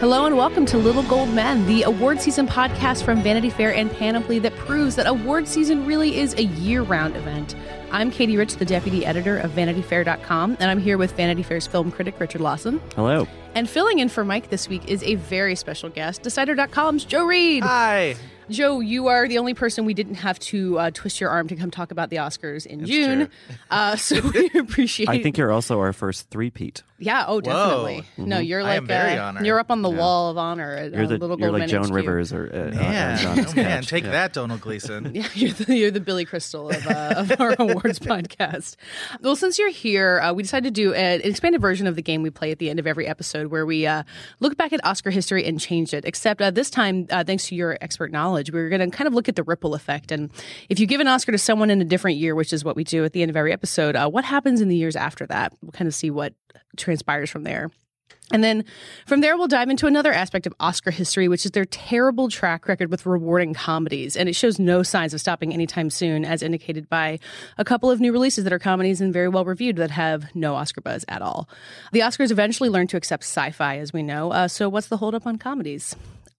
Hello and welcome to Little Gold Men, the award season podcast from Vanity Fair and Panoply that proves that award season really is a year round event. I'm Katie Rich, the deputy editor of VanityFair.com, and I'm here with Vanity Fair's film critic Richard Lawson. Hello. And filling in for Mike this week is a very special guest, Decider.com's Joe Reid. Hi. Joe, you are the only person we didn't have to uh, twist your arm to come talk about the Oscars in June. Uh, so we appreciate. I think you're also our first three-peat. Yeah. Oh, definitely. Whoa. No, you're like I am very uh, honored. you're up on the wall of honor. At, You're uh, the Little you're Gold like Joan HQ. Rivers or uh, uh, Man, Johnny oh, man, take Yeah. that, Domhnall Gleeson. Yeah, you're the, you're the Billy Crystal of, uh, of our awards podcast. Well, since you're here, uh, we decided to do an expanded version of the game we play at the end of every episode where we uh, look back at Oscar history and change it. Except uh, this time, uh, thanks to your expert knowledge, we're going to kind of look at the ripple effect. And if you give an Oscar to someone in a different year, which is what we do at the end of every episode, uh, what happens in the years after that? We'll kind of see what transpires from there. And then from there, we'll dive into another aspect of Oscar history, which is their terrible track record with rewarding comedies. And it shows no signs of stopping anytime soon, as indicated by a couple of new releases that are comedies and very well reviewed that have no Oscar buzz at all. The Oscars eventually learned to accept sci fi, as we know. Uh, so, what's the holdup on comedies?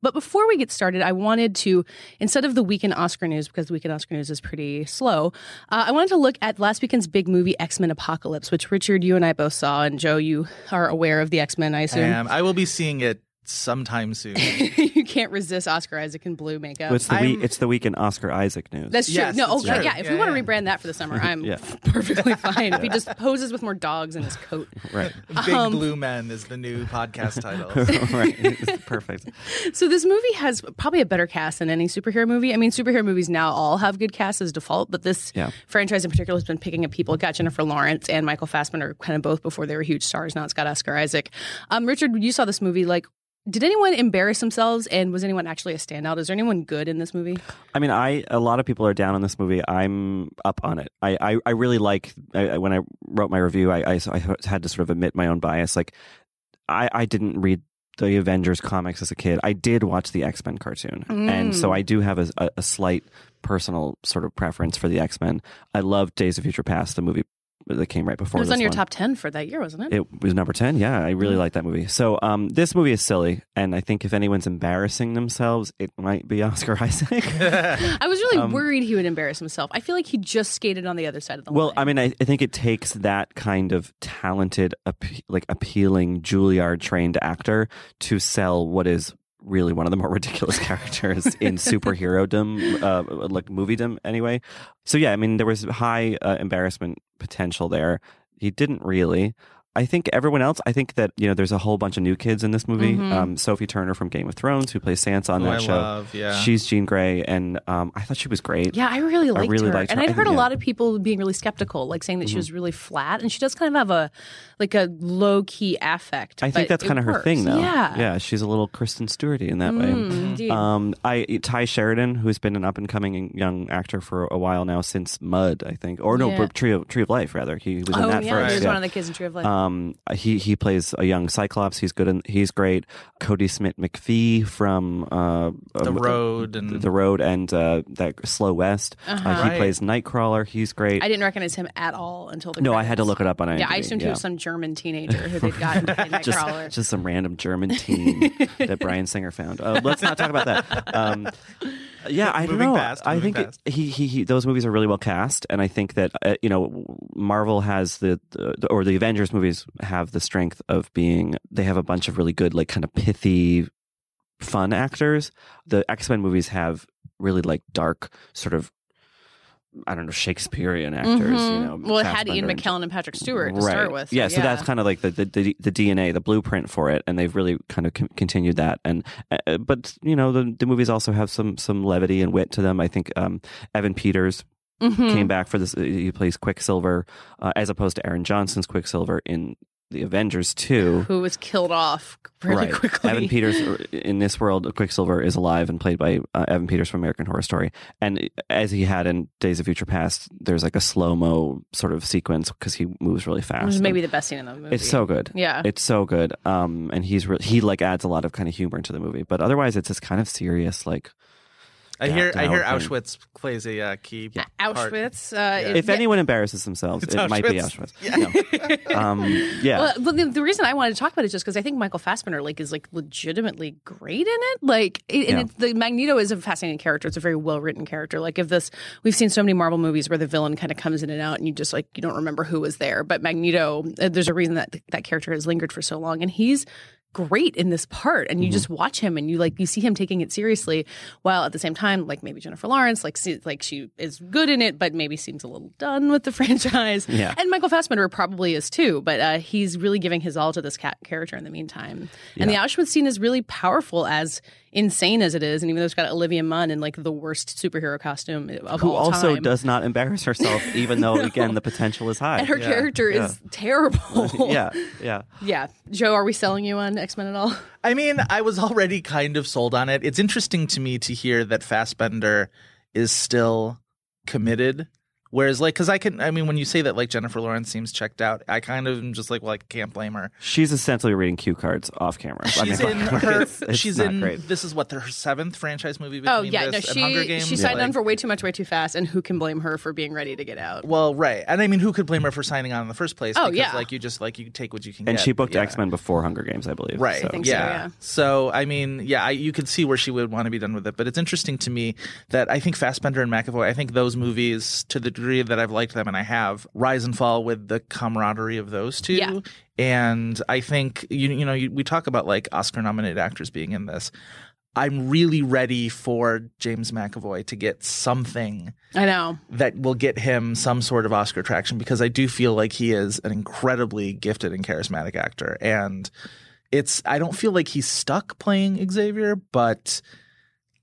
But before we get started, I wanted to, instead of the weekend Oscar news, because the weekend Oscar news is pretty slow, uh, I wanted to look at last weekend's big movie, X Men Apocalypse, which Richard, you and I both saw. And Joe, you are aware of the X Men, I assume. Um, I will be seeing it sometime soon. you can't resist Oscar Isaac in blue makeup. It's the week. It's the week in Oscar Isaac news. That's true. Yes, no, it's okay, true. yeah. If we Yeah, want to yeah. rebrand that for the summer, I'm Yeah. perfectly fine. If he just poses with more dogs in his coat. right. Big Um, Blue Men is the new podcast title. right. It's perfect. So this movie has probably a better cast than any superhero movie. I mean, superhero movies now all have good casts as default, but this Yeah. franchise in particular has been picking up people. It got Jennifer Lawrence and Michael Fassbender kind of both before they were huge stars. Now it's got Oscar Isaac. Um, Richard, you saw this movie. Like, did anyone embarrass themselves? And was anyone actually a standout? Is there anyone good in this movie? I mean, I a lot of people are down on this movie. I'm up on it. I I, I really like I, when I wrote my review. I, I I had to sort of admit my own bias. Like, I I didn't read the Avengers comics as a kid. I did watch the X Men cartoon, and so mm. I do have a, a, a slight personal sort of preference for the X Men. I love Days of Future Past, the movie that came right before. It was on your one. top 10 for that year, wasn't it? It was number 10. Yeah, I really like that movie. So, um, this movie is silly. And I think if anyone's embarrassing themselves, it might be Oscar Isaac. I was really worried he would embarrass himself. I feel like he just skated on the other side of the well, line. I mean, I, I think it takes that kind of talented, like appealing Juilliard trained actor to sell what is really one of the more ridiculous characters in superhero-dom, uh, like moviedom anyway. So yeah, I mean, there was high uh, embarrassment potential there. He didn't really. I think everyone else. I think that you know, there's a whole bunch of new kids in this movie. Mhm. Um, Sophie Turner from Game of Thrones, who plays Sansa on Who that I show. love, yeah. She's Jean Grey, and um, I thought she was great. Yeah, I really liked I really her. liked and. I'd heard think, a yeah. lot of people being really skeptical, like saying that she was really flat, and she does kind of have a like a low key affect. I think that's kind of her thing, though. Yeah, yeah, she's a little Kristen Stewarty in that Mm, way. Um, I Tye Sheridan, who's been an up and coming young actor for a while now since Mud, I think, or no, Yeah. Tree of Tree of Life rather. He was in oh that yeah, first. he was yeah. one of the kids in Tree of Life. Um, he he plays a young Cyclops. He's good. In, he's great. Kodi Smit-McPhee from uh, The um, Road and the road and uh, that Slow West. Uh, he Right. plays Nightcrawler. He's great. I didn't recognize him at all until the no, I had to look it up on IMDb. Yeah, I assumed he was some German teenager who they'd gotten to play just, Nightcrawler. just some random German teen that Bryan Singer found. Uh, let's not talk about that. Um, yeah, I don't know. past, I think it- he, he he those movies are really well cast, and I think that uh, you know Marvel has the, the or the Avengers movies have the strength of being they have a bunch of really good like kind of pithy, fun actors. The X Men movies have really like dark sort of. I don't know Shakespearean actors, you Mhm. know. well, it had Ian McKellen and Patrick Stewart to right. start with. Yeah, so that's kind of like the, the the the DNA, the blueprint for it, and they've really kind of con- continued that. And uh, but you know, the the movies also have some some levity and wit to them. I think um, Evan Peters Mhm. came back for this. uh, He plays Quicksilver uh, as opposed to Aaron Johnson's Quicksilver in the Avengers two. who was killed off really right. quickly. Evan Peters uh, in this world, Quicksilver is alive and played by uh, Evan Peters from American Horror Story. And as he had in Days of Future Past, there's like a slow mo sort of sequence because he moves really fast. Was And- maybe the best scene in the movie. it's so good. Yeah. It's so good. Um, and he's re- he like adds a lot of kind of humor into the movie, but otherwise it's this kind of serious like. I hear I hear down thing. Auschwitz plays a uh, key part. Auschwitz. Uh, If yeah. anyone embarrasses themselves, It's it might be Auschwitz. Auschwitz. No. um, yeah. Well, but the, the reason I wanted to talk about it is just because I think Michael Fassbender like is like legitimately great in it. Like, it, and Yeah. it's, the Magneto is a fascinating character. It's a very well written character. Like, if this, we've seen so many Marvel movies where the villain kind of comes in and out, and you just like you don't remember who was there. But Magneto, uh, there's a reason that that character has lingered for so long, and he's great in this part and you just watch him and you like you see him taking it seriously while at the same time like maybe Jennifer Lawrence like see, like she is good in it but maybe seems a little done with the franchise. Yeah. and Michael Fassbender probably is too but uh, he's really giving his all to this cat character in the meantime. And the Auschwitz scene is really powerful as insane as it is and even though it's got Olivia Munn in like the worst superhero costume of Who all also time. does not embarrass herself, even though again the potential is high. and her character is terrible. Yeah, yeah. yeah. Joe are we selling you on X-Men at all I mean, I was already kind of sold on it. It's interesting to me to hear that Fassbender is still committed. Whereas, like, because I can, I mean, when you say that, like, Jennifer Lawrence seems checked out, I kind of am just like, well, I can't blame her. She's essentially reading cue cards off camera. I She's mean, in her, it's- it's she's not in, great. this is what, her seventh franchise movie between Oh yeah, no, this and Hunger she Games? she signed Like- on for way too much, way too fast, and who can blame her for being ready to get out? Well, right. And I mean, who could blame her for signing on in the first place? Oh, because, yeah. Like, you just, like, you take what you can And get. she booked Yeah. X Men before Hunger Games, I believe. Right. So. think so, yeah. yeah. So, I mean, yeah, I, you could see where she would want to be done with it. But it's interesting to me that I think Fassbender and McAvoy, I think those movies, to the degree that I've liked them and I have, rise and fall with the camaraderie of those two. Yeah. And I think, you, you know, you, we talk about like Oscar nominated actors being in this. I'm really ready for James McAvoy to get something I know. that will get him some sort of Oscar traction because I do feel like he is an incredibly gifted and charismatic actor. And it's, I don't feel like he's stuck playing Xavier, but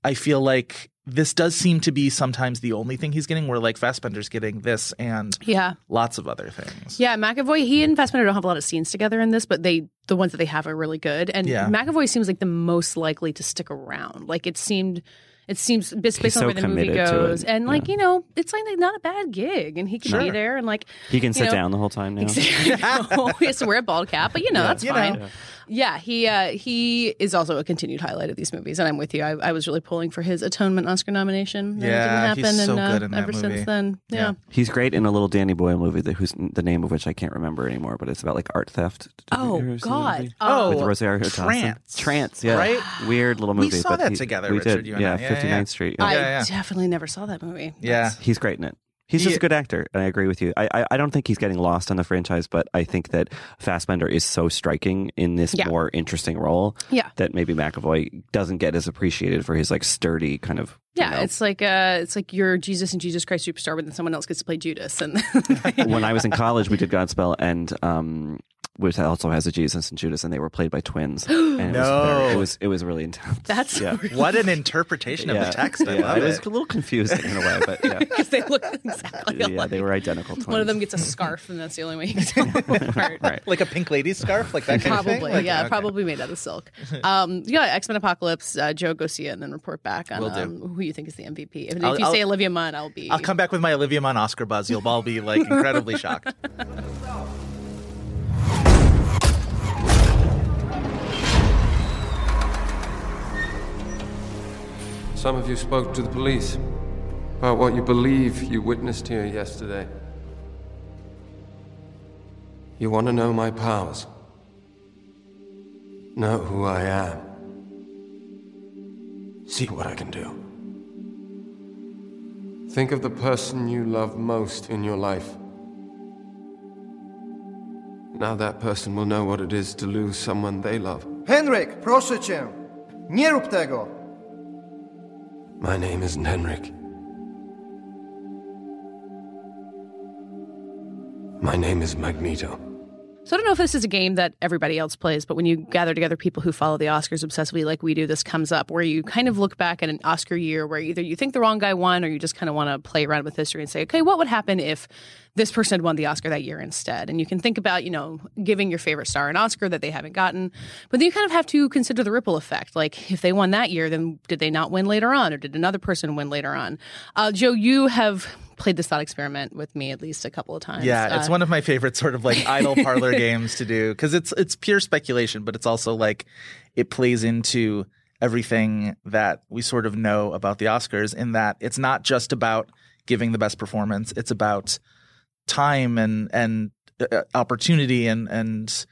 I feel like this does seem to be sometimes the only thing he's getting, where like Fassbender's getting this and Yeah, lots of other things. yeah. McAvoy, he and Fassbender don't have a lot of scenes together in this, but they the ones that they have are really good. And Yeah. McAvoy seems like the most likely to stick around. Like it seemed. It seems based, based on so where the movie goes, and like you know, it's like not a bad gig, and he can be there, and like He can sit know, down the whole time now. he has to wear a bald cap, but you know that's You fine. know. Yeah, he uh, he is also a continued highlight of these movies, and I'm with you. I, I was really pulling for his Atonement Oscar nomination. and Yeah, it didn't he's happen, so and uh, good in that ever movie. since then, yeah. Yeah. He's great in a little Danny Boyle movie that whose the name of which I can't remember anymore, but it's about like art theft. Did Oh ever see that God! Oh, with Rosario Dawson. Trance. Trance, yeah, Right? Weird little movie. We saw but that he- together, We Richard, did, you and yeah, I. Yeah, 59th yeah. Street. yeah. I Yeah, yeah. definitely never saw that movie. Yeah. He's great in it. He's just a good actor, and I agree with you. I, I, I don't think he's getting lost on the franchise, but I think that Fassbender is so striking in this Yeah. more interesting role Yeah. that maybe McAvoy doesn't get as appreciated for his like sturdy kind of. you Yeah, know- it's like uh, it's like you're Jesus and Jesus Christ superstar, but then someone else gets to play Judas, and when I was in college, we did Godspell, and um, which also has a Jesus and Judas, and they were played by twins. And it, No. was very, it was it was really intense. that's yeah. What an interpretation of yeah. the text. I yeah. love I was a little confusing in a way, but yeah, because they look exactly yeah, alike. they were identical twins. One of them gets a scarf, and that's the only way you can tell apart. right. Like a pink lady scarf, like that kind of thing? Probably, Like, yeah, okay. probably made out of silk. Um, yeah, X Men Apocalypse. Uh, Joe, go see it and then report back on um, who you think is the MVP. If, if I'll- you say Olivia Munn, I'll be. I'll come back with my Olivia Munn Oscar buzz. You'll all be like incredibly shocked. Some of you spoke to the police about what you believe you witnessed here yesterday. You want to know my powers? Know who I am? See what I can do. Think of the person you love most in your life. Now that person will know what it is to lose someone they love. Henrik, proszę cię, nie rób tego. My name isn't Henrik. My name is Magneto. So I don't know if this is a game that everybody else plays, but when you gather together people who follow the Oscars obsessively like we do, this comes up where you kind of look back at an Oscar year where either you think the wrong guy won or you just kind of want to play around with history and say, okay, what would happen if this person had won the Oscar that year instead? And you can think about, you know, giving your favorite star an Oscar that they haven't gotten, but then you kind of have to consider the ripple effect. Like if they won that year, then did they not win later on or did another person win later on? Uh, Joe, you have played this thought experiment with me at least a couple of times. Yeah, it's Uh, one of my favorite sort of like idle parlor games to do because it's it's pure speculation, but it's also like it plays into everything that we sort of know about the Oscars in that it's not just about giving the best performance; it's about time and and uh, opportunity and and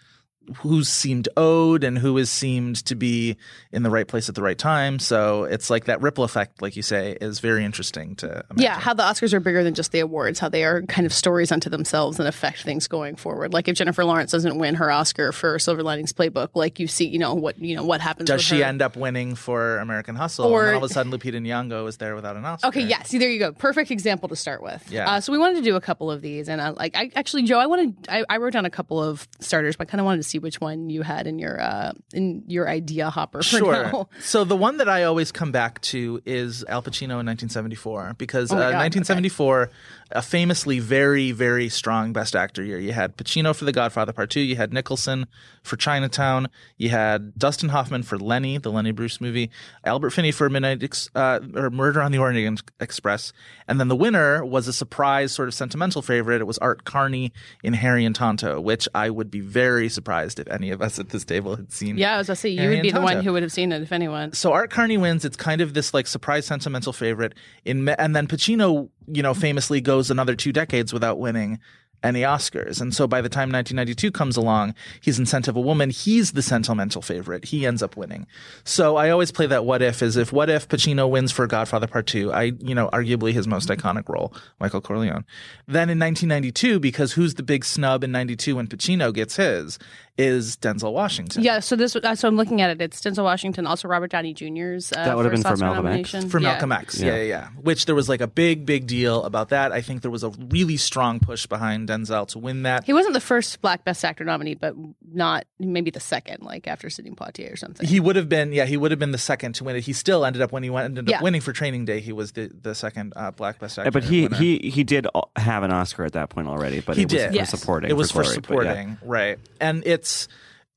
who's seemed owed and who has seemed to be in the right place at the right time. So it's like that ripple effect, like you say, is very interesting to imagine. Yeah, how the Oscars are bigger than just the awards, how they are kind of stories unto themselves and affect things going forward. Like if Jennifer Lawrence doesn't win her Oscar for Silver Linings Playbook, like you see, you know what you know what happens. Does she her. end up winning for American Hustle? Or- and all of a sudden, Lupita Nyong'o is there without an Oscar. Okay, yeah. See, there you go. Perfect example to start with. Yeah. Uh, so we wanted to do a couple of these, and uh, like, I actually, Joe, I wanted, I, I wrote down a couple of starters, but I kind of wanted to see which one you had in your uh in your idea hopper. For Sure. now. So the one that I always come back to is Al Pacino in 1974 because Oh uh, God, 1974, a famously very very strong Best Actor year. You had Pacino for The Godfather Part Two. You had Nicholson for Chinatown. You had Dustin Hoffman for Lenny, the Lenny Bruce movie. Albert Finney for Midnight Ex- uh, or Murder on the Orient Express. And then the winner was a surprise sort of sentimental favorite. It was Art Carney in Harry and Tonto, which I would be very surprised if any of us at this table had seen. Yeah, I was gonna say you Harry would be the one who would have seen it if anyone. So Art Carney wins. It's kind of this like surprise sentimental favorite in, and then Pacino, you know, famously goes another two decades without winning any Oscars. And so by the time 1992 comes along, he's in Scent of a Woman. He's the sentimental favorite. He ends up winning. So I always play that what if is if what if Pacino wins for Godfather Part 2, I, you know, arguably his most iconic role, Michael Corleone. Then in 1992, because who's the big snub in 92 when Pacino gets his is Denzel Washington. Yeah, so this uh, so I'm looking at it. It's Denzel Washington, also Robert Downey Jr.'s. Uh, That would have been for Malcolm X? for Yeah. Malcolm X. Yeah. yeah, yeah. Which there was like a big, big deal about that. I think there was a really strong push behind Denzel to win that. He wasn't the first Black Best Actor nominee, but not maybe the second, like after Sidney Poitier or something. He would have been, yeah, he would have been the second to win it. He still ended up when he went, ended Yeah. up winning for Training Day. He was the, the second uh, Black Best Actor. Yeah, but he winner. he he did have an Oscar at that point already, but He it was did. for Yes. supporting. It was for, Glory, but yeah. supporting, right? And it's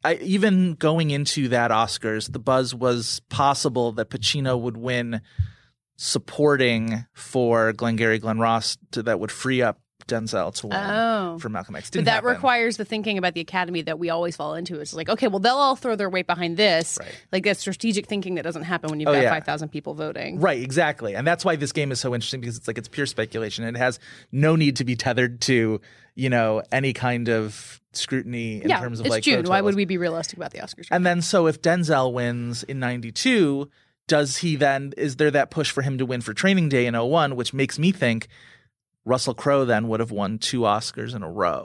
I, even going into that Oscars, the buzz was possible that Pacino would win supporting for Glengarry Glen Ross to, that would free up Denzel to win Oh. for Malcolm X. But Didn't that happen. requires the thinking about the academy that we always fall into. It's like, okay, well, they'll all throw their weight behind this. Right. Like that strategic thinking that doesn't happen when you've Oh, got yeah. 5,000 people voting. Right, exactly. And that's why this game is so interesting because it's like it's pure speculation. It has no need to be tethered to, you know, any kind of scrutiny in yeah, terms of it's like June. Why would we be realistic about the Oscars? And then so if Denzel wins in 92, does he then is there that push for him to win for Training Day in 01, which makes me think Russell Crowe then would have won two Oscars in a row,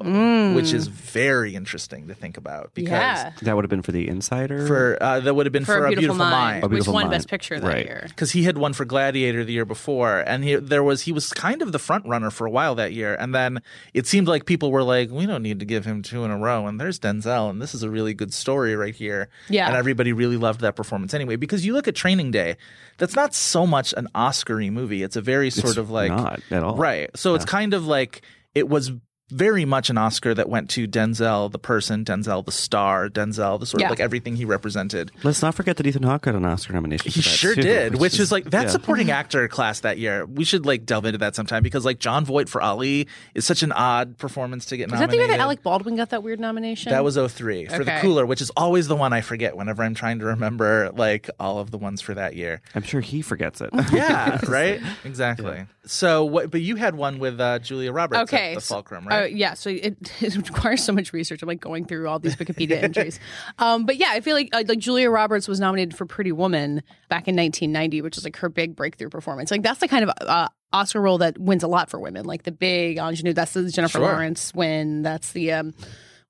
which is very interesting to think about because Mm. yeah. That would have been for the Insider. for uh, that would have been For, a beautiful, mind, A which won Mind. Best Picture that Right. year. because he had won for Gladiator the year before, and he there was he was kind of the front runner for a while that year, and then it seemed like people were like, we don't need to give him two in a row, and there's Denzel, and this is a really good story right here, Yeah. and everybody really loved that performance anyway. Because you look at Training Day, that's not so much an Oscar-y movie; it's a very sort It's of like not at all. right. So it's kind of like it was very much an Oscar that went to Denzel the person, Denzel the star, Denzel the sort Yeah. of like everything he represented. Let's not forget that Ethan Hawke got an Oscar nomination. He that, sure too, did, which, is- is like that yeah. supporting actor class that year. We should like delve into that sometime because like Jon Voight for Ali is such an odd performance to get Is that the nominated. year that Alec Baldwin got that weird nomination? That was 03 for the cooler, which is always the one I forget whenever I'm trying to remember like all of the ones for that year. I'm sure he forgets it. Yeah, right? Exactly. So what but you had one with uh, Julia Roberts okay. at the so- Fulcrum, uh, right? yeah, so it, it requires so much research. I'm like going through all these Wikipedia entries. Um, but yeah, I feel like uh, like Julia Roberts was nominated for Pretty Woman back in 1990, which is like her big breakthrough performance. Like that's the kind of uh, Oscar role that wins a lot for women. Like the big ingenue. That's the Jennifer Sure. Lawrence win. That's the um,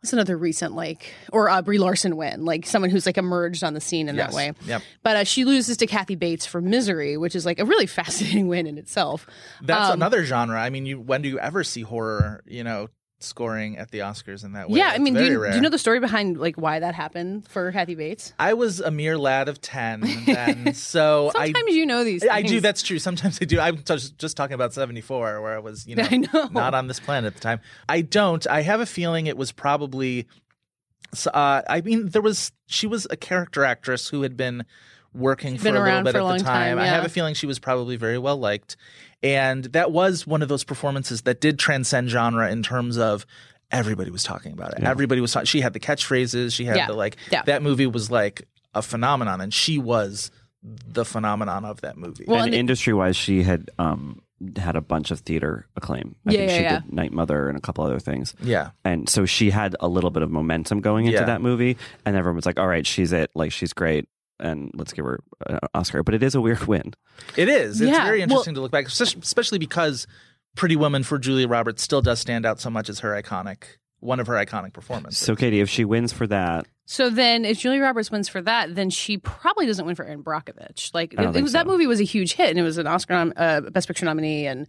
what's another recent like or uh, Brie Larson win. Like someone who's like emerged on the scene in Yes. that way. Yep. But uh, she loses to Kathy Bates for Misery, which is like a really fascinating win in itself. That's Um, another genre. I mean, you when do you ever see horror, you know, scoring at the Oscars in that way? Yeah, I mean, do you, do you know the story behind like why that happened for Kathy Bates? I was a mere lad of 10 then. So I Sometimes you know these. I do. That's true. Sometimes I do. I'm just, just talking about 74, where I was, you know, know. not on this planet at the time. I don't. I have a feeling it was probably. Uh, I mean, there was. She was a character actress who had been working for a little bit a at the time. time, I have a feeling she was probably very well liked, and that was one of those performances that did transcend genre in terms of. Everybody was talking about it. Everybody was. talking. She had the catchphrases. She had Yeah. the like. Yeah. That movie was like a phenomenon, and she was the phenomenon of that movie. Well, and and it- industry wise, she had um, had a bunch of theater acclaim. I Yeah, think yeah, she yeah. did Night Mother and a couple other things. Yeah. And so she had a little bit of momentum going into Yeah. that movie, and everyone was like, "All right, she's it. Like she's great." And let's give her an Oscar, but it is a weird win. It is. It's Yeah, very well- interesting to look back, especially especially because Pretty Woman for Julia Roberts still does stand out so much as her iconic, one of her iconic performances. So, Katie, if she wins for that, So then, if Julia Roberts wins for that, then she probably doesn't win for Erin Brockovich. Like I don't it, think was, that movie was a huge hit, and it was an Oscar nom- uh, Best Picture nominee, and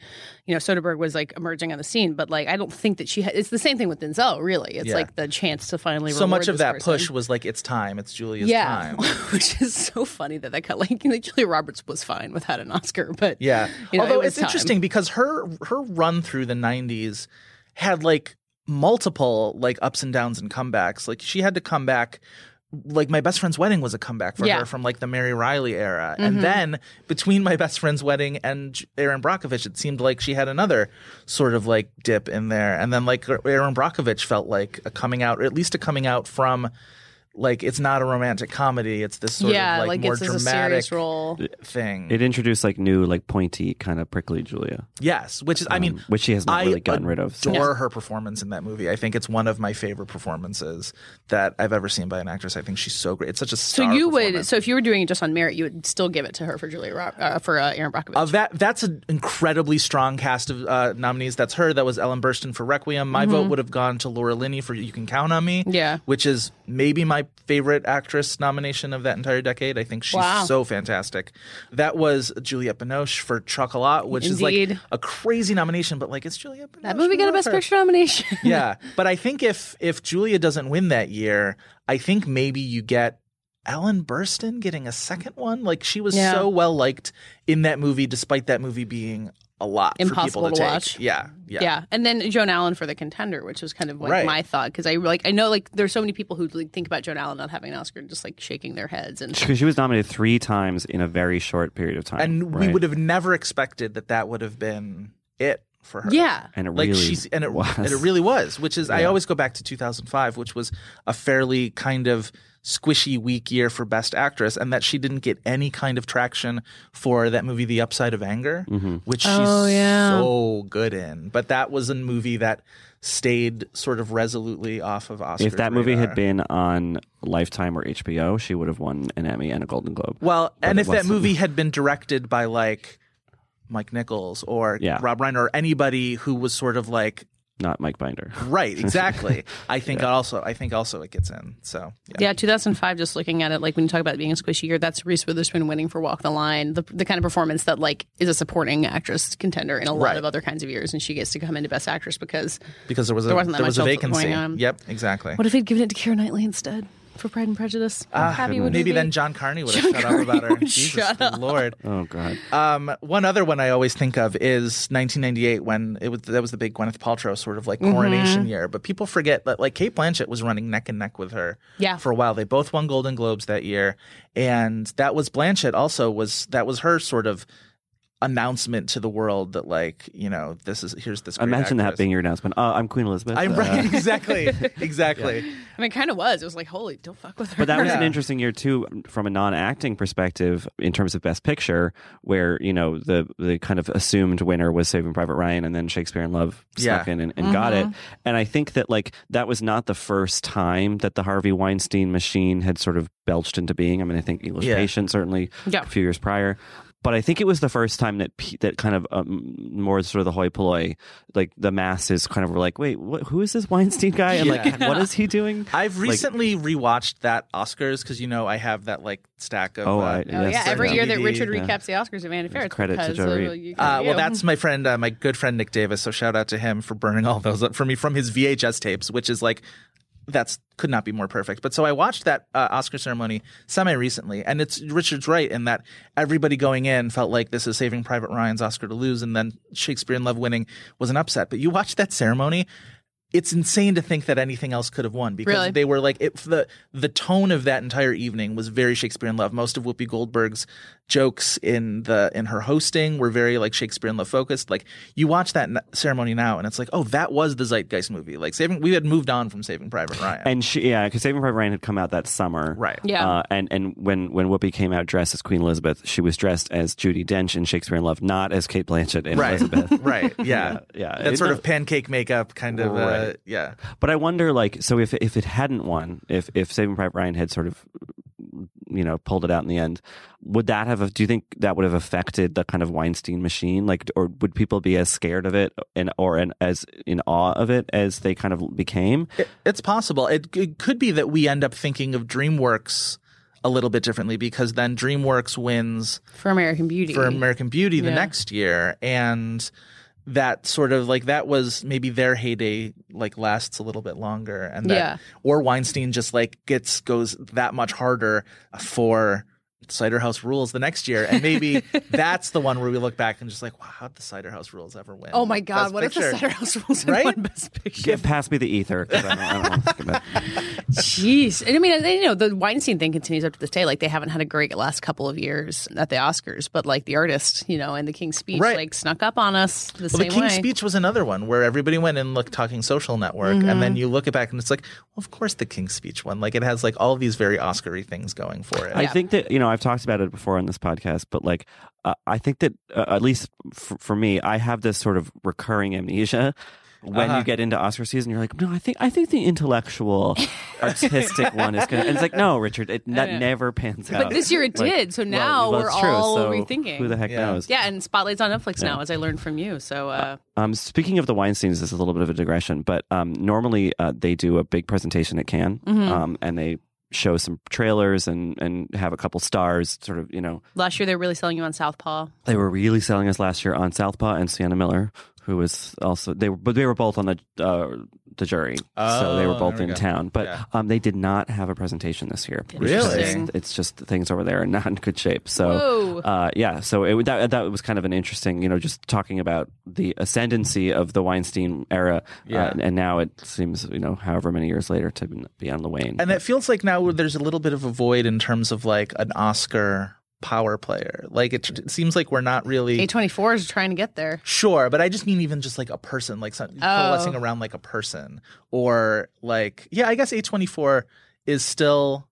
you know Soderbergh was like emerging on the scene. But like, I don't think that she. Ha- it's the same thing with Denzel. Really, it's Yeah. like the chance to finally. so much of this that person. push was like, it's time. It's Julia's yeah, time. which is so funny that that got like, like Julia Roberts was fine without an Oscar, but Yeah. you know, Although it it's time. interesting because her her run through the 90s had like multiple like ups and downs and comebacks. Like she had to come back like my best friend's wedding was a comeback for Yeah. Mm-hmm. her from like the Mary Reilly era. And then between my best friend's wedding and Erin Brockovich it seemed like she had another sort of like dip in there. And then like Erin Brockovich felt like a coming out or at least a coming out from like it's not a romantic comedy. It's this sort yeah, of like, like, more it's, it's a dramatic role. thing. it introduced like new, like pointy, kind of prickly Julia, Yes, which is I mean, um, which she has not I really gotten rid of. since. adore her performance in that movie. I think it's one of my favorite performances that I've ever seen by an actress. I think she's so great. It's such a So you would, so if you were doing it just on merit, you would still give it to her for Julia Ro- uh, for uh, Erin Brockovich. Uh, that that's an incredibly strong cast of uh, nominees. That's her. That was Ellen Burstyn for Requiem. My vote would have gone to Laura Linney for You Can Count on Me. Mm-hmm. Yeah. which is maybe my favorite actress nomination of that entire decade. I think she's Wow. so fantastic. That was Juliette Binoche for Chocolat, which is like a crazy nomination, but like it's Juliette Binoche. that movie got a Best her. Picture nomination. yeah, but I think if if Julia doesn't win that year, I think maybe you get Ellen Burstyn getting a second one. Like she was Yeah. so well liked in that movie, despite that movie being a lot Impossible for people to to, take. watch. Yeah, yeah, Yeah. and then Joan Allen for The Contender, which was kind of like Right. my thought because I like I know like there's so many people who like, think about Joan Allen not having an Oscar and just like shaking their heads and Because she was nominated three times in a very short period of time. And we would have never expected that that would have been it for her. yeah, and it like really she's and it, was. and it really was which is i always go back to 2005 which was a fairly kind of squishy weak year for best actress and that she didn't get any kind of traction for that movie the upside of anger Mm-hmm. which she's Oh, yeah. so good in but that was a movie that stayed sort of resolutely off of Oscars if that movie had been on Lifetime or HBO, she would have won an Emmy and a Golden Globe. Well, But and if that movie had been directed by like Mike Nichols or Yeah. Rob Reiner or anybody who was sort of like Not Mike Binder. right, exactly. I think also I think also it gets in. So yeah. Yeah, 2005. Just looking at it, like when you talk about it being a squishy year, that's Reese Witherspoon winning for Walk the Line, the, the kind of performance that like is a supporting actress contender in a lot Right. of other kinds of years, and she gets to come into Best Actress because because there was a There wasn't that there was much a vacancy. going on. Yep, exactly. what if he'd given it to Keira Knightley instead? For Pride and Prejudice. How Ah, happy would maybe you then? John Carney would have John shut up about her. Carney Jesus shut up. Lord. Oh God. Um, one other one I always think of is 1998 when it was that was the big Gwyneth Paltrow sort of like Mm-hmm. coronation year. But people forget that like Cate Blanchett was running neck and neck with her Yeah. for a while. They both won Golden Globes that year, and that was Blanchett also was that was her sort of announcement to the world that like you know this is here's this. Great Imagine that being your announcement. Uh, I'm Queen Elizabeth. I'm Uh, right exactly exactly. I mean, kind of was. It was like, holy, don't fuck with her. But that was an interesting year too, from a non-acting perspective, in terms of Best Picture, where you know the the kind of assumed winner was Saving Private Ryan, and then Shakespeare in Love snuck Yeah. in and, and got it. Mm-hmm. And I think that like that was not the first time that the Harvey Weinstein machine had sort of belched into being. I mean, I think English Yeah. Patient certainly Yeah. a few years prior. But I think it was the first time that that kind of um, more sort of the hoi polloi, like the masses, kind of were like, "Wait, what, who is this Weinstein guy? And like, what is he doing?" I've Like- recently rewatched that Oscars because you know I have that like stack of. Oh, uh, I- Oh, Yes, yeah, every year that DVD, Richard yeah. recaps the Oscars of Vanity Fair, it's Credit to Joe Reid. Uh, well, that's my friend, uh, my good friend Nick Davis. So shout out to him for burning all those up for me from his VHS tapes, which is like that's could not be more perfect. But so I watched that uh, Oscar ceremony semi recently, and it's Richard's right in that everybody going in felt like this is Saving Private Ryan's Oscar to lose, and then Shakespeare in Love winning was an upset. But you watch that ceremony. It's insane to think that anything else could have won because Really? they were like it, the the tone of that entire evening was very Shakespeare in Love. Most of Whoopi Goldberg's jokes in the in her hosting were very like Shakespeare in Love focused. Like you watch that n- ceremony now, and it's like, oh, that was the Zeitgeist movie. Like Saving, we had moved on from Saving Private Ryan. And she, yeah, because Saving Private Ryan had come out that summer, Right. Yeah. Uh, and and when when Whoopi came out dressed as Queen Elizabeth, she was dressed as Judi Dench in Shakespeare in Love, not as Cate Blanchett in right, Elizabeth. right, yeah, Yeah, yeah. That It- sort no- of pancake makeup kind of, uh, yeah. But I wonder, like, so if if it hadn't won, if if Saving Private Ryan had sort of, you know, pulled it out in the end, would that have? Do you think that would have affected the kind of Weinstein machine? Like, or would people be as scared of it and or and as in awe of it as they kind of became? It, it's possible. It, it could be that we end up thinking of DreamWorks a little bit differently because then DreamWorks wins for American Beauty. for American Beauty the Yeah. next year, and that sort of like that was maybe their heyday like lasts a little bit longer, and that Yeah. or Weinstein just like gets goes that much harder for. Cider House Rules the next year, and maybe that's the one where we look back and just like, wow, how'd the Cider House Rules ever win? Oh my God! Best what if the Picture? Cider House Rules had Right? won Best Picture? Get past me the ether I don't, I don't think about. Jeez, and I mean, they- you know, the Weinstein thing continues up to this day. Like they haven't had a great last couple of years at the Oscars, but like the artist, you know, and the King's Speech, Right. like snuck up on us the Well, same the King's way. Speech was another one where everybody went and looked Talking Social Network, and Mm-hmm. then you look it back and it's like, well, of course the King's Speech won. Like it has like all these very Oscar-y things going for it. I think that you know I've talked about it before on this podcast, but like uh, I think that uh, at least f- for me, I have this sort of recurring amnesia. When Uh-huh. you get into Oscar season, you're like, no, I think I think the intellectual, artistic one is gonna. And it's like, no, Richard, it that know. never pans out. But this year it Like, did, so now well, we're true, all so rethinking. Who the heck Yeah. knows? yeah, and Spotlight's on Netflix now, as I learned from you. So, uh, Um, speaking of the Weinsteins, this is a little bit of a digression, but um, normally uh, they do a big presentation at Cannes, Mm-hmm. um, and they show some trailers and and have a couple stars, sort of, you know, last year they were really selling you on Southpaw. They were really selling us last year on Southpaw and Sienna Miller, who was also they were, but they were both on the uh, the jury, so they were Oh, both there in go. town. But Yeah. um, they did not have a presentation this year. It's Really? just- it's just things over there are not in good shape. So Whoa. uh, yeah, so it, that that was kind of an interesting, you know, just talking about the ascendancy of the Weinstein era, Yeah. uh, and now it seems, you know, however many years later to be on the wane. and it feels like now there's a little bit of a void in terms of like an Oscar power player. Like it, it seems like we're not really A24 is trying to get there. Sure, but I just mean even just like a person, like some, coalescing oh. around like a person, or like yeah, I guess A twenty four is still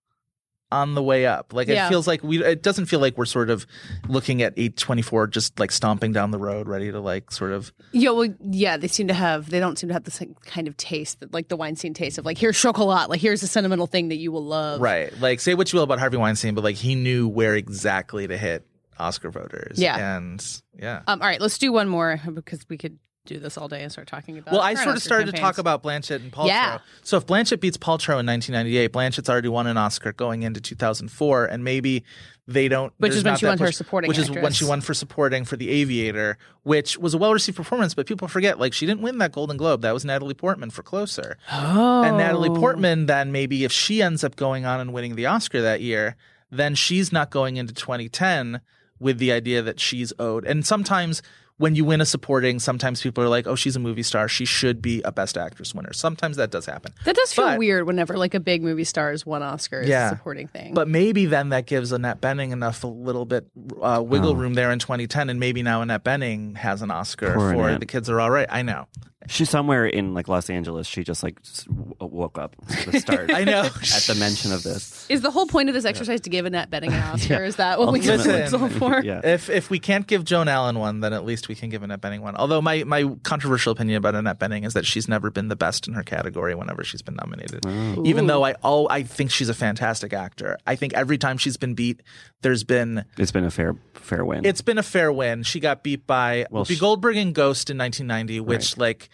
on the way up. Like Yeah. it feels like we. It doesn't feel like we're sort of looking at A24 just like stomping down the road, ready to like sort of. Yeah, well, yeah, they seem to have. They don't seem to have the same kind of taste, that, like the Weinstein taste of like here's chocolat, like here's a sentimental thing that you will love. Right. Like say what you will about Harvey Weinstein, but like he knew where exactly to hit Oscar voters. Yeah. And yeah. Um, all right, let's do one more because we could do this all day and start talking about. Well, I sort of started to talk about Blanchett and Paltrow. Yeah. So if Blanchett beats Paltrow in 1998, Blanchett's already won an Oscar going into 2004, and maybe they don't. Which is when she won her supporting Which is when she won for supporting for The Aviator, which was a well received performance, but people forget like she didn't win that Golden Globe. That was Natalie Portman for Closer. Oh. And Natalie oh. Portman, then maybe if she ends up going on and winning the Oscar that year, then she's not going into 2010 with the idea that she's owed. And sometimes when you win a supporting, sometimes people are like, oh, she's a movie star. She should be a Best Actress winner. Sometimes that does happen. That does feel But- weird whenever like a big movie star has won Oscar Yeah. a supporting thing. But maybe then that gives Annette Bening enough a little bit uh, wiggle room there in 2010, and maybe now Annette Bening has an Oscar Poor for Annette. The Kids Are All Right. I know. She's somewhere in like Los Angeles. She just like s- w- woke up at the start. I know. at the mention of this. is the whole point of this exercise to give Annette Bening an Oscar? Is that what we can Ultimately. whistle for? Yeah. If if we can't give Joan Allen one, then at least we can give Annette Bening one. Although my, my controversial opinion about Annette Bening is that she's never been the best in her category whenever she's been nominated. Oh. Even though I oh I think she's a fantastic actor. I think every time she's been beat, there's been It's been a fair fair win. it's been a fair win. She got beat by Well, Whoopi sh- Goldberg in Ghost in 1990, which like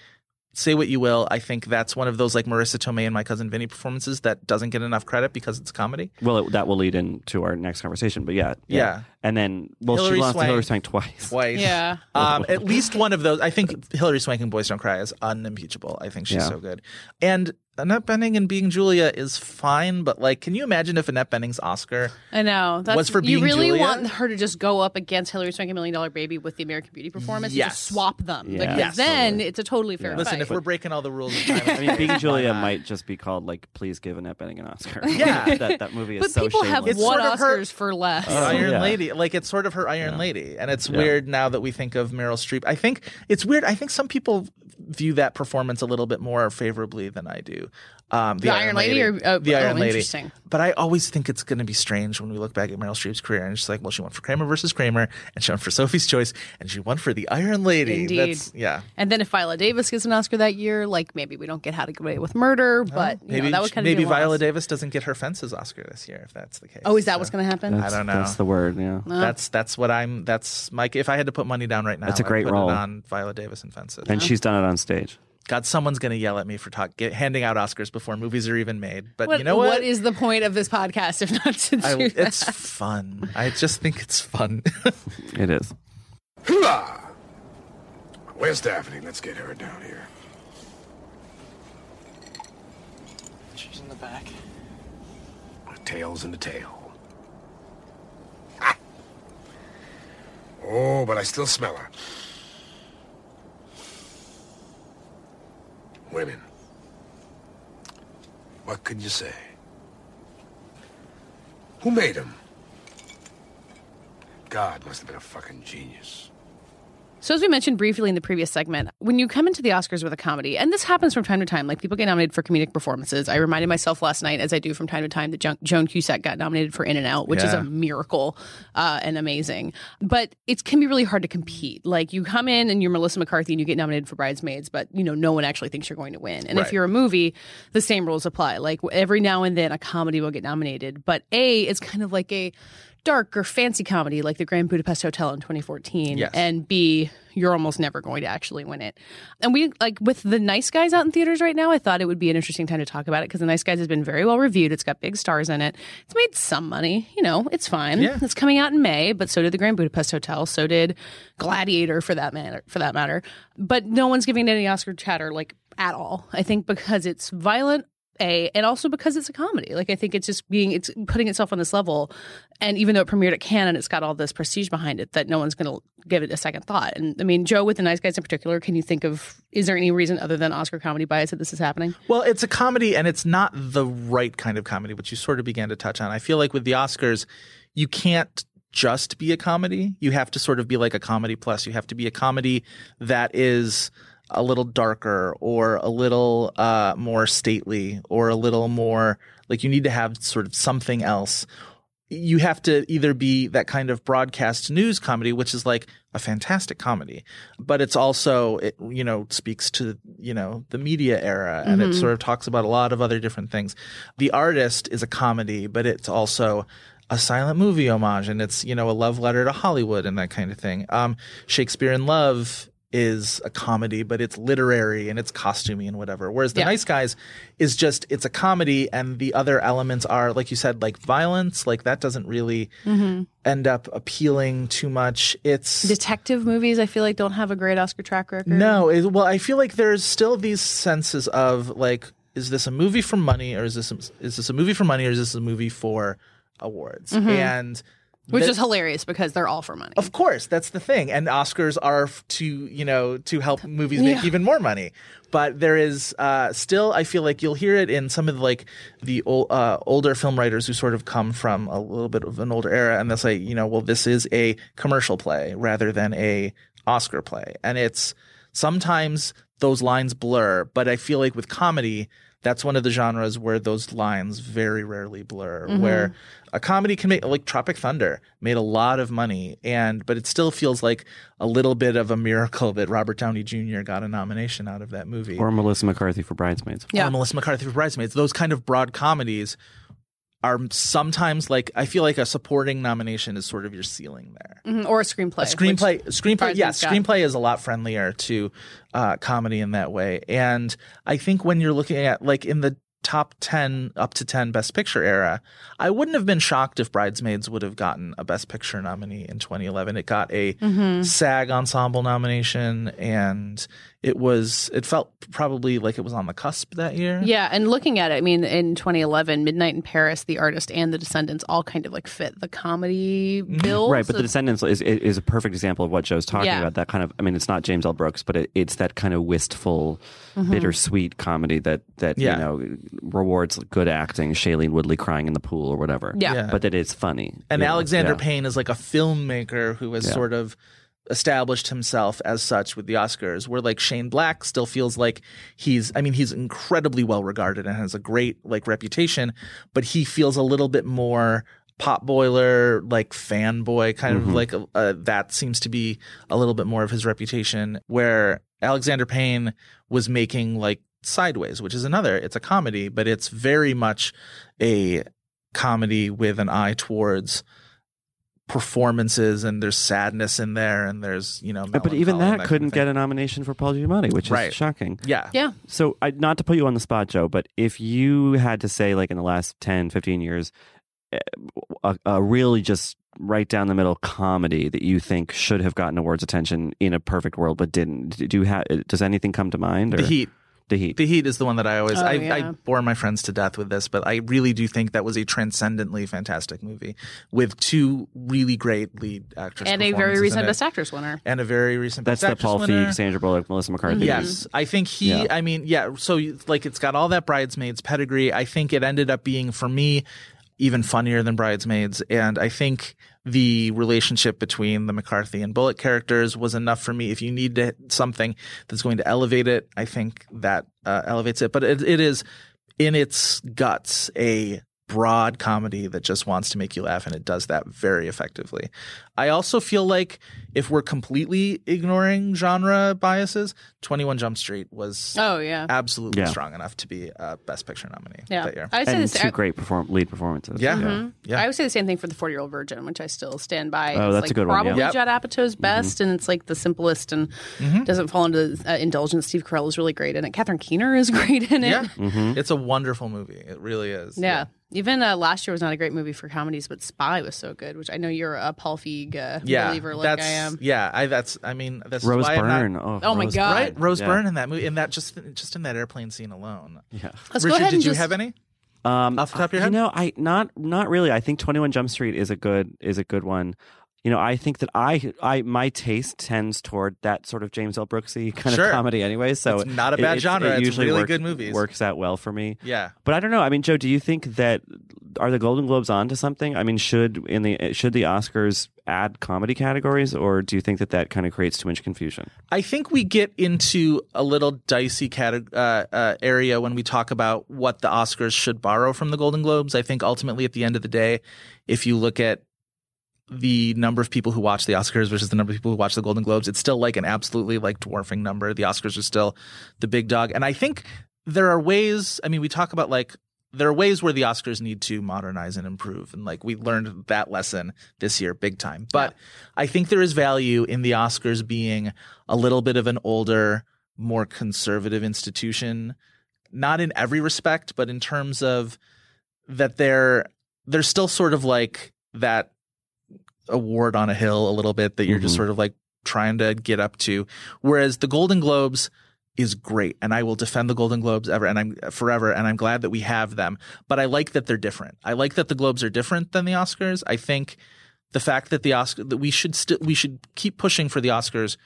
say what you will, I think that's one of those like Marisa Tomei and My Cousin Vinny performances that doesn't get enough credit because it's comedy. well, it, that will lead into our next conversation. But yeah, Yeah. And then well, Hilary she lost to Hilary Swank twice. Twice. Yeah. Um, at least one of those. I think Hilary Swank in Boys Don't Cry is unimpeachable. I think she's Yeah. so good. And Annette Bening and Being Julia is fine, but like, can you imagine if Annette Bening's Oscar? I know. That's, Was for Being you really Julia? want her to just go up against Hilary Swank and Million Dollar Baby with the American Beauty performance. and just swap them. Yeah. Because Yes. then it's a totally fair Listen, fight. if we're breaking all the rules, of time, I mean, Being Julia might just be called like, please give Annette Bening an Oscar. Yeah. that that movie is but so people have shameless. It's won sort of her- Oscars for less. Oh, Iron yeah. Lady. Like it's sort of her Iron Lady, and it's weird now that we think of Meryl Streep. I think it's weird. I think some people view that performance a little bit more favorably than I do. Um, The Iron Lady or- oh, the oh, Iron Lady. interesting. But I always think it's going to be strange when we look back at Meryl Streep's career and she's like, well, she won for Kramer versus Kramer, and she won for Sophie's Choice, and she won for the Iron Lady. Indeed. That's, yeah. And then if Viola Davis gets an Oscar that year, like maybe we don't get How to Get Away with Murder, but you Maybe know, that would kind of maybe be a. Viola Davis doesn't get her fences Oscar this year if that's the case. Oh, is that So what's going to happen? I don't know. That's the word. Yeah. That's that's what I'm. That's Mike. If I had to put money down right now, That's a I'd great put role. It on Viola Davis and fences. And she's done it on stage. God, someone's going to yell at me for talk, get, handing out Oscars before movies are even made. But What, you know what? what is the point of this podcast if not to do I, that? it's fun. I just think it's fun. It is. Hooah! Where's Daphne? Let's get her down here. She's in the back. A tail's in the tail. Ah! Oh, but I still smell her. Women. What can you say? Who made them? God must have been a fucking genius. So, as we mentioned briefly in the previous segment, when you come into the Oscars with a comedy, and this happens from time to time, like people get nominated for comedic performances. I reminded myself last night, as I do from time to time, that Jo- Joan Cusack got nominated for In and Out, which is a miracle uh, and amazing. But it can be really hard to compete. Like you come in and you're Melissa McCarthy and you get nominated for Bridesmaids, but you know no one actually thinks you're going to win. And if you're a movie, the same rules apply. Like every now and then, a comedy will get nominated, but A is kind of like a dark or fancy comedy like the Grand Budapest Hotel in 2014 Yes. and B you're almost never going to actually win it. And we like with the Nice Guys out in theaters right now, I thought it would be an interesting time to talk about it because the Nice Guys has been very well reviewed. It's got big stars in it. It's made some money, you know, it's fine. Yeah. It's coming out in May, but so did the Grand Budapest Hotel, so did Gladiator for that matter for that matter. But no one's giving it any Oscar chatter like at all. I think because it's violent a and also because it's a comedy like i think it's just being it's putting itself on this level and even though it premiered at cannes and it's got all this prestige behind it that no one's going to give it a second thought and i mean joe with the nice guys in particular can you think of is there any reason other than oscar comedy bias that this is happening Well, it's a comedy and it's not the right kind of comedy, which you sort of began to touch on. I feel like with the Oscars, you can't just be a comedy. You have to sort of be like a comedy plus. You have to be a comedy that is a little darker or a little uh, more stately or a little more like you need to have sort of something else you have to either be that kind of broadcast news comedy, which is like a fantastic comedy, but it's also, it, you know, speaks to, you know, the media era and it sort of talks about a lot of other different things. The Artist is a comedy, but it's also a silent movie homage and it's, you know, a love letter to Hollywood and that kind of thing. Um, Shakespeare in Love is a comedy, but it's literary and it's costumey and whatever. Whereas The Yeah. Nice Guys is just it's a comedy and the other elements are like you said like violence, like that doesn't really mm-hmm. end up appealing too much. It's Detective movies, I feel like, don't have a great Oscar track record. no, it, well, I feel like there's still these senses of like, is this a movie for money, or is this is this a movie for money, or is this a movie for awards? Mm-hmm. And which that- is hilarious because they're all for money. of course, that's the thing. And Oscars are to you know to help movies make even more money. But there is uh, still, I feel like you'll hear it in some of the, like the ol- uh, older film writers who sort of come from a little bit of an older era, and they'll say, you know, well, this is a commercial play rather than a Oscar play, and it's sometimes those lines blur. But I feel like with comedy, that's one of the genres where those lines very rarely blur. Mm-hmm. Where a comedy can make like Tropic Thunder made a lot of money, and but it still feels like a little bit of a miracle that Robert Downey Jr. got a nomination out of that movie. Or Melissa McCarthy for Bridesmaids. Yeah. Or Melissa McCarthy for Bridesmaids. Those kind of broad comedies are sometimes like I feel like a supporting nomination is sort of your ceiling there. Mhm, or a screenplay. A screenplay, screenplay, yeah, got. screenplay is a lot friendlier to uh, comedy in that way. And I think when you're looking at like in the top 10 up to 10 best picture era i wouldn't have been shocked if bridesmaids would have gotten a best picture nominee in 2011 it got a Mm-hmm. sag ensemble nomination and it was it felt probably like it was on the cusp that year Yeah, and looking at it, I mean, in 2011, Midnight in Paris, The Artist, and The Descendants all kind of like fit the comedy bill. Right, but The Descendants is, is a perfect example of what Joe's talking Yeah. about. That kind of, I mean, it's not James L. Brooks, but it, it's that kind of wistful, Mm-hmm. bittersweet comedy that that Yeah. you know rewards good acting, Shailene Woodley crying in the pool or whatever. Yeah. Yeah. but that it's funny. And you? Alexander Yeah. Payne is like a filmmaker who has Yeah. sort of established himself as such with the Oscars, where like Shane Black still feels like he's I mean, he's incredibly well regarded and has a great like reputation, but he feels a little bit more pop boiler like fanboy kind of like uh, that seems to be a little bit more of his reputation where Alexander Payne was making like Sideways, which is another it's a comedy, but it's very much a comedy with an eye towards performances and there's sadness in there and there's you know But even melancholy and that couldn't of get a nomination for Paul Giamatti, which Right. is shocking. yeah yeah, So, I, not to put you on the spot, Joe, but if you had to say, like in the last 10, 15 years, eh, a, a really just right down the middle comedy that you think should have gotten awards attention in a perfect world but didn't, do you have? Does anything come to mind? Or? the heat The Heat. the heat is the one that i always Oh, I, yeah. I bore my friends to death with this but i really do think that was a transcendently fantastic movie with two really great lead actors and a very recent. Best Actress winner. and a very recent That's Best the Actress Paul winner. Feig, Sandra Bullock, Melissa McCarthy. Yes, I think he. Yeah. I mean, yeah. So like, it's got all that bridesmaids pedigree. I think it ended up being for me even funnier than bridesmaids, and I think the relationship between the McCarthy and Bullock characters was enough for me. If you need to, something that's going to elevate it, I think that uh, elevates it. But it, it is in its guts a broad comedy that just wants to make you laugh and it does that very effectively. I also feel like if we're completely ignoring genre biases, 21 Jump Street was Oh yeah, absolutely Yeah. strong enough to be a best picture nominee yeah. that year. I would say And this. two great perform- lead performances. Yeah. Yeah. I would say the same thing for the Forty Year Old Virgin, which I still stand by. Oh, It's, that's like a good one, Probably yeah. Judd Apatow's best, and it's like the simplest and doesn't fall into uh, indulgence. Steve Carell is really great in it. Catherine Keener is great in it. Yeah. Mm-hmm. It's a wonderful movie. It really is. Yeah. Even uh, last year was not a great movie for comedies, but Spy was so good, which I know you're a Paul Feig uh, Yeah. believer like that's, I am. Yeah. I, that's, I mean, that's Rose why I'm not- Byrne. oh, Oh my God. Byrne. Right, Rose Yeah. Byrne in that movie, in that just just in that airplane scene alone. Yeah. Let's Richard, go ahead did and you just have any? Um, Off the top of your You head? know, I not not really. I think Twenty One Jump Street is a good is a good one. You know, I think that I I my taste tends toward that sort of James L. Brooksy kind Sure. of comedy anyway. So It's not a bad it- genre. It It's usually really works- good movies. Works out well for me. Yeah. But I don't know. I mean, Joe, do you think that are the Golden Globes on to something? I mean, should in the should the Oscars add comedy categories, or do you think that that kind of creates too much confusion? I think we get into a little dicey cate- uh, uh, area when we talk about what the Oscars should borrow from the Golden Globes. I think ultimately, at the end of the day, if you look at the number of people who watch the Oscars versus the number of people who watch the Golden Globes, it's still like an absolutely like dwarfing number. The Oscars are still the big dog, and I think there are ways. I mean, we talk about like there are ways where the Oscars need to modernize and improve. And like we learned that lesson this year big time. But I think there is value in the Oscars being a little bit of an older, more conservative institution. Not in every respect, but in terms of that they're they're still sort of like that award on a hill a little bit that you're just Mhm. sort of like trying to get up to. Whereas the Golden Globes is great and I will defend the Golden Globes ever and I'm forever and I'm glad that we have them. But I like that they're different. I like that the Globes are different than the Oscars. I think the fact that the Oscar that we should still we should keep pushing for the Oscars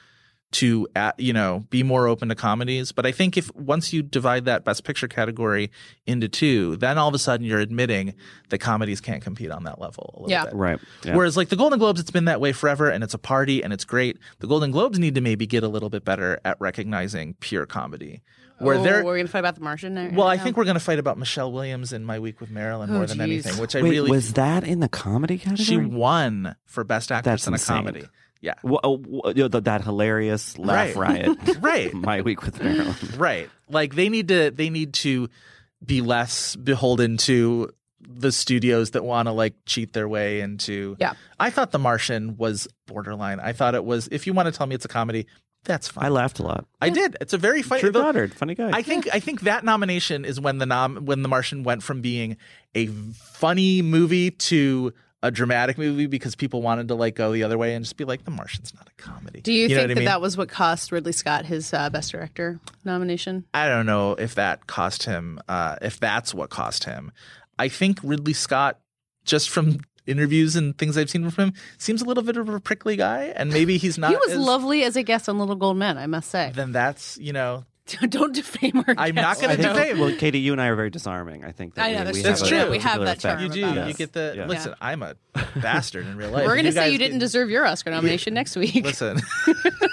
to you know be more open to comedies but i think if once you divide that best picture category into two then all of a sudden you're admitting that comedies can't compete on that level a little Yeah. bit Right. Yeah. Whereas like the Golden Globes, it's been that way forever, and it's a party, and it's great. The Golden Globes need to maybe get a little bit better at recognizing pure comedy. Where oh, they're we're gonna fight about the Martian. Now? well, I think we're going to fight about Michelle Williams in My Week with Marilyn Oh, more than anything, which I Wait, really was that in the comedy category? she won for Best Actress That's in a insane. comedy. Yeah, uh, Wha- you know, th- that hilarious laugh Right. riot. Right. My week with Marilyn. right. Like they need to they need to be less beholden to the studios that want to like cheat their way into. Yeah. I thought The Martian was borderline. I thought it was. If you want to tell me it's a comedy, that's fine. I laughed a lot. I did. It's a very funny. Drew Goddard, funny guy. I think I think that nomination is when the nom when The Martian went from being a funny movie to a dramatic movie because people wanted to like go the other way and just be like The Martian's not a comedy. Do you, know think that I mean? that was what cost Ridley Scott his uh, Best Director nomination? I don't know if that cost him. Uh, if that's what cost him, I think Ridley Scott, just from interviews and things I've seen from him, seems a little bit of a prickly guy, and maybe he's not. he was as- lovely as a guest on Little Gold Men, I must say. Then that's you know Don't defame our I'm not gonna defame. Well, Katie, you and I are very disarming. I think that I know, we, that's we true. have That's a true. We have particular that charm you do. about You us. get the Yeah. listen. I'm a bastard in real life. We're gonna say guys you didn't get- deserve your Oscar nomination next week. Listen,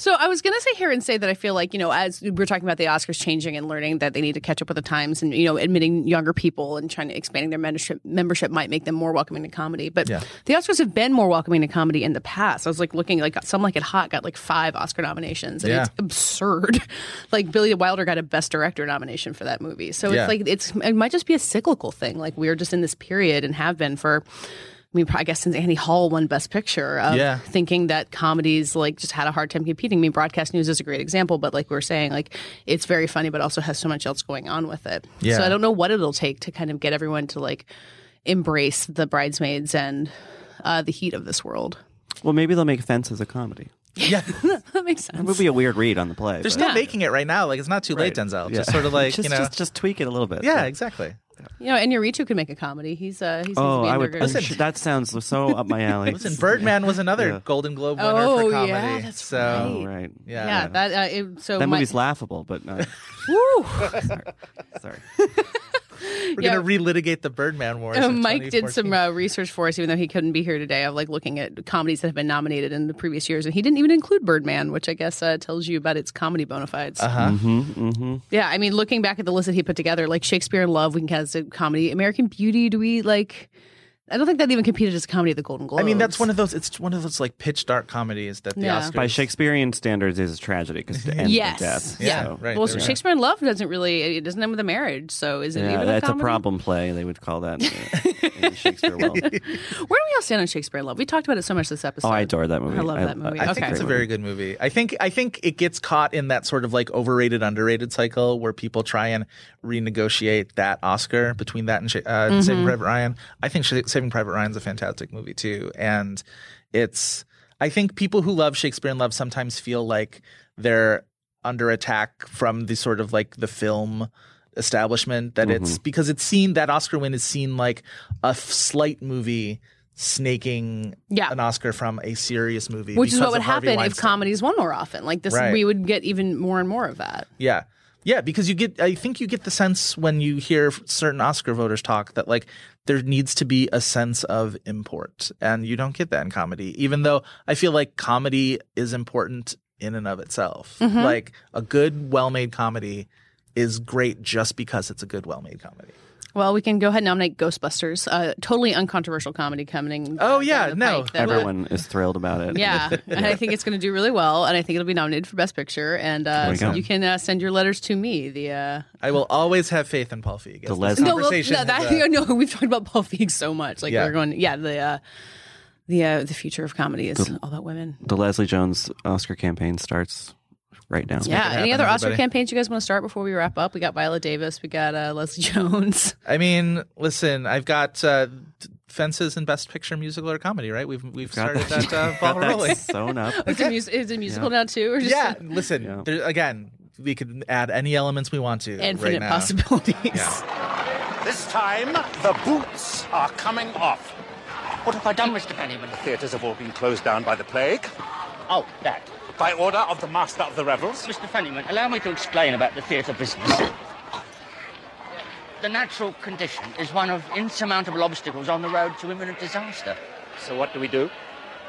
So I was going to sit here and say that I feel like, you know, as we're talking about the Oscars changing and learning that they need to catch up with the times and, you know, admitting younger people and trying to expanding their membership membership might make them more welcoming to comedy. But Yeah. the Oscars have been more welcoming to comedy in the past. I was like looking like Some Like It Hot got like five Oscar nominations and Yeah. it's absurd. like Billy Wilder got a best director nomination for that movie. So Yeah. it's like it's it might just be a cyclical thing. Like we're just in this period and have been for I mean, I guess since Annie Hall won Best Picture, of Yeah. thinking that comedies like just had a hard time competing. I mean, broadcast news is a great example, but like we are saying, like it's very funny, but also has so much else going on with it. Yeah. So I don't know what it'll take to kind of get everyone to like embrace the bridesmaids and uh, the heat of this world. Well, maybe they'll make Fences a comedy. yeah, that makes sense. It would be a weird read on the play. they're but- still Yeah. making it right now. Like it's not too late, Denzel. Yeah. Just sort of like just, you know. just just tweak it a little bit. yeah, exactly. You know, and Iñárritu could make a comedy. He's uh, he seems Oh, to be I in would. there I'm good. sure- that sounds so up my alley. Listen, Birdman was another Yeah. Golden Globe winner Oh, for comedy. yeah, that's so Oh, right. yeah, yeah, that uh, it, so That my- movie's laughable, but not. Woo! sorry. sorry. We're Yeah. gonna relitigate the Birdman wars. Uh, Mike did some uh, research for us, even though he couldn't be here today, of like looking at comedies that have been nominated in the previous years, and he didn't even include Birdman, which I guess uh, tells you about its comedy bona fides. Uh-huh. Mm-hmm. Yeah, I mean, looking back at the list that he put together, like Shakespeare in Love, we can count as a comedy. American Beauty, do we like? I don't think that even competed as a comedy at the Golden Globes. I mean, that's one of those. It's one of those like pitch dark comedies that the Yeah. Oscars By Shakespearean standards, is a tragedy because it ends yes, with death. yeah. so- right. well, there we. Shakespeare in Love doesn't really. It doesn't end with a marriage, so is it Yeah, even that's a a problem play. They would call that uh, in Shakespeare world. Where do we all stand on Shakespeare in Love? We talked about it so much this episode. Oh, I adore that movie. I love that movie. I think Okay. it's a very good movie. I think I think it gets caught in that sort of like overrated underrated cycle where people try and renegotiate that Oscar between that and Sha- uh, Mm-hmm. Saving Private Ryan. I think Sh- Saving Private Ryan's a fantastic movie too, and it's. I think people who love Shakespeare in Love sometimes feel like they're under attack from the sort of like the film establishment that it's Mm-hmm. because it's seen that Oscar win is seen like a f- slight movie snaking Yeah. an Oscar from a serious movie, Which is because what would of Harvey happen if Weinstein. comedies won more often. Like this, Right. we would get even more and more of that. Yeah. Yeah, because you get I think you get the sense when you hear certain Oscar voters talk that like there needs to be a sense of import and you don't get that in comedy even though I feel like comedy is important in and of itself. Mm-hmm. Like a good well-made comedy is great just because it's a good well-made comedy. Well, we can go ahead and nominate Ghostbusters, a totally uncontroversial comedy coming. Oh, uh, yeah, no. pike that Everyone is thrilled about it. Yeah, and I think it's going to do really well, and I think it'll be nominated for Best Picture. And uh, so you can uh, send your letters to me. The uh, I will always have faith in Paul Feig. The As Les- no, well, conversation no, that, has, uh, no, we've talked about Paul Feig so much. Like Yeah. we're going, yeah, the uh, the uh, the future of comedy is all about women. The Leslie Jones Oscar campaign starts right now. Yeah. it Any happen, other Oscar campaigns you guys want to start before we wrap up? We got Viola Davis. We got uh, Leslie Jones. I mean, listen, I've got uh, fences and Best Picture musical or comedy, right? We've we've Got started that, uh, got ball that rolling. sewn up. Is, it mus- is it musical now too, or just Yeah, listen. Yeah. There, again, we could add any elements we want to. infinite right now. possibilities? This time, the boots are coming off. What have I done, Mr. Fennyman? The theatres have all been closed down by the plague. Oh, that. By order of the Master of the Revels. Mr. Fennyman, allow me to explain about the theatre business. The natural condition is one of insurmountable obstacles on the road to imminent disaster. So what do we do?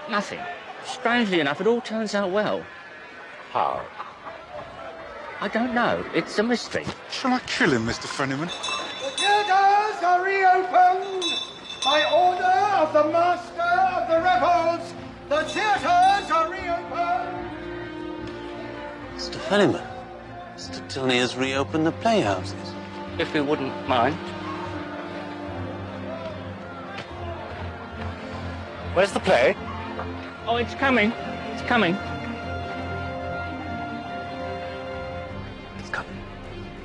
Nothing. Strangely enough, it all turns out well. How? I don't know. It's a mystery. Shall I kill him, Mr. Fennyman? The theatres are reopened by order of the Master of the Revels. The theatres Mr. Mr. Tilney has reopened the playhouses. If you wouldn't mind. Where's the play? Oh, it's coming. It's coming.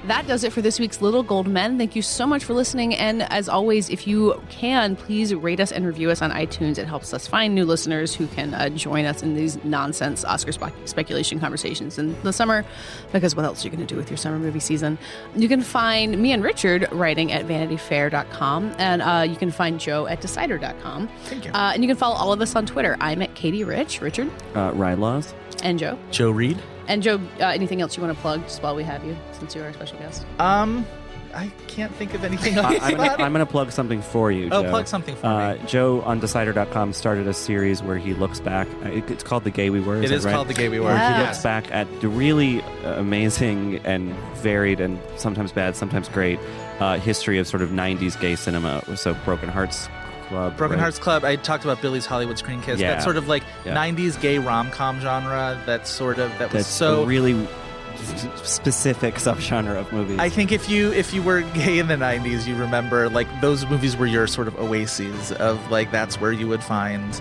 That does it for this week's Little Gold Men. Thank you so much for listening. And as always, if you can, please rate us and review us on iTunes. It helps us find new listeners who can uh, join us in these nonsense Oscar spe- speculation conversations in the summer. Because what else are you going to do with your summer movie season? You can find me and Richard writing at vanityfair.com. And uh, you can find Joe at decider.com. Thank you. Uh, and you can follow all of us on Twitter. I'm at Katie Rich, Richard, Uh, rilaws. And Joe. Joe Reid. And Joe, uh, anything else you want to plug just while we have you, since you're our special guest? Um, I can't think of anything I, else. I'm gonna, I'm gonna plug something for you. Oh, Joe. plug something for uh, me. Joe on Decider.com started a series where he looks back. uh, it- It's called The Gay We Were. It that is right? called The Gay We Were. Where he looks back at the really uh, amazing and varied and sometimes bad, sometimes great uh, history of sort of '90s gay cinema. So Broken Hearts Club, Broken right? Hearts Club. I talked about Billy's Hollywood Screen Kiss. Yeah. That sort of like Yeah. '90s gay rom com genre. That sort of that was That's so a really specific subgenre of movies. I think if you if you were gay in the '90s, you remember like those movies were your sort of oases of like that's where you would find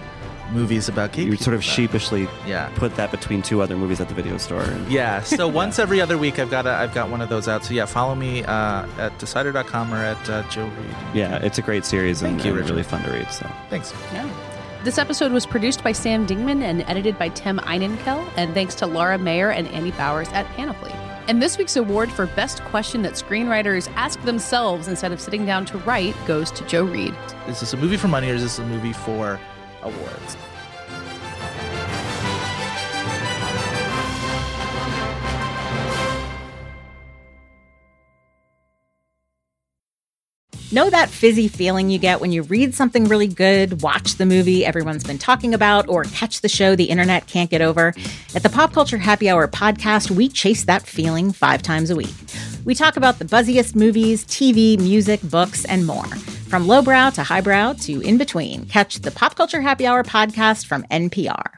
movies about gay. you people. sort of sheepishly Yeah. put that between two other movies at the video store. And Yeah. So once every other week, I've got a, I've got one of those out. So yeah, follow me uh, at Decider.com or at uh, Joe Reid. yeah, it's a great series and, Thank you, and Richard. really fun to read. So Thanks. Yeah. This episode was produced by Sam Dingman and edited by Tim Einenkel, and thanks to Laura Mayer and Annie Bowers at Panoply. And this week's award for best question that screenwriters ask themselves instead of sitting down to write goes to Joe Reid. Is this a movie for money or is this a movie for awards? Know that fizzy feeling you get when you read something really good, watch the movie everyone's been talking about, or catch the show the internet can't get over? At the Pop Culture Happy Hour podcast, we chase that feeling five times a week. We talk about the buzziest movies, TV, music, books, and more. From lowbrow to highbrow to in between, catch the Pop Culture Happy Hour podcast from NPR.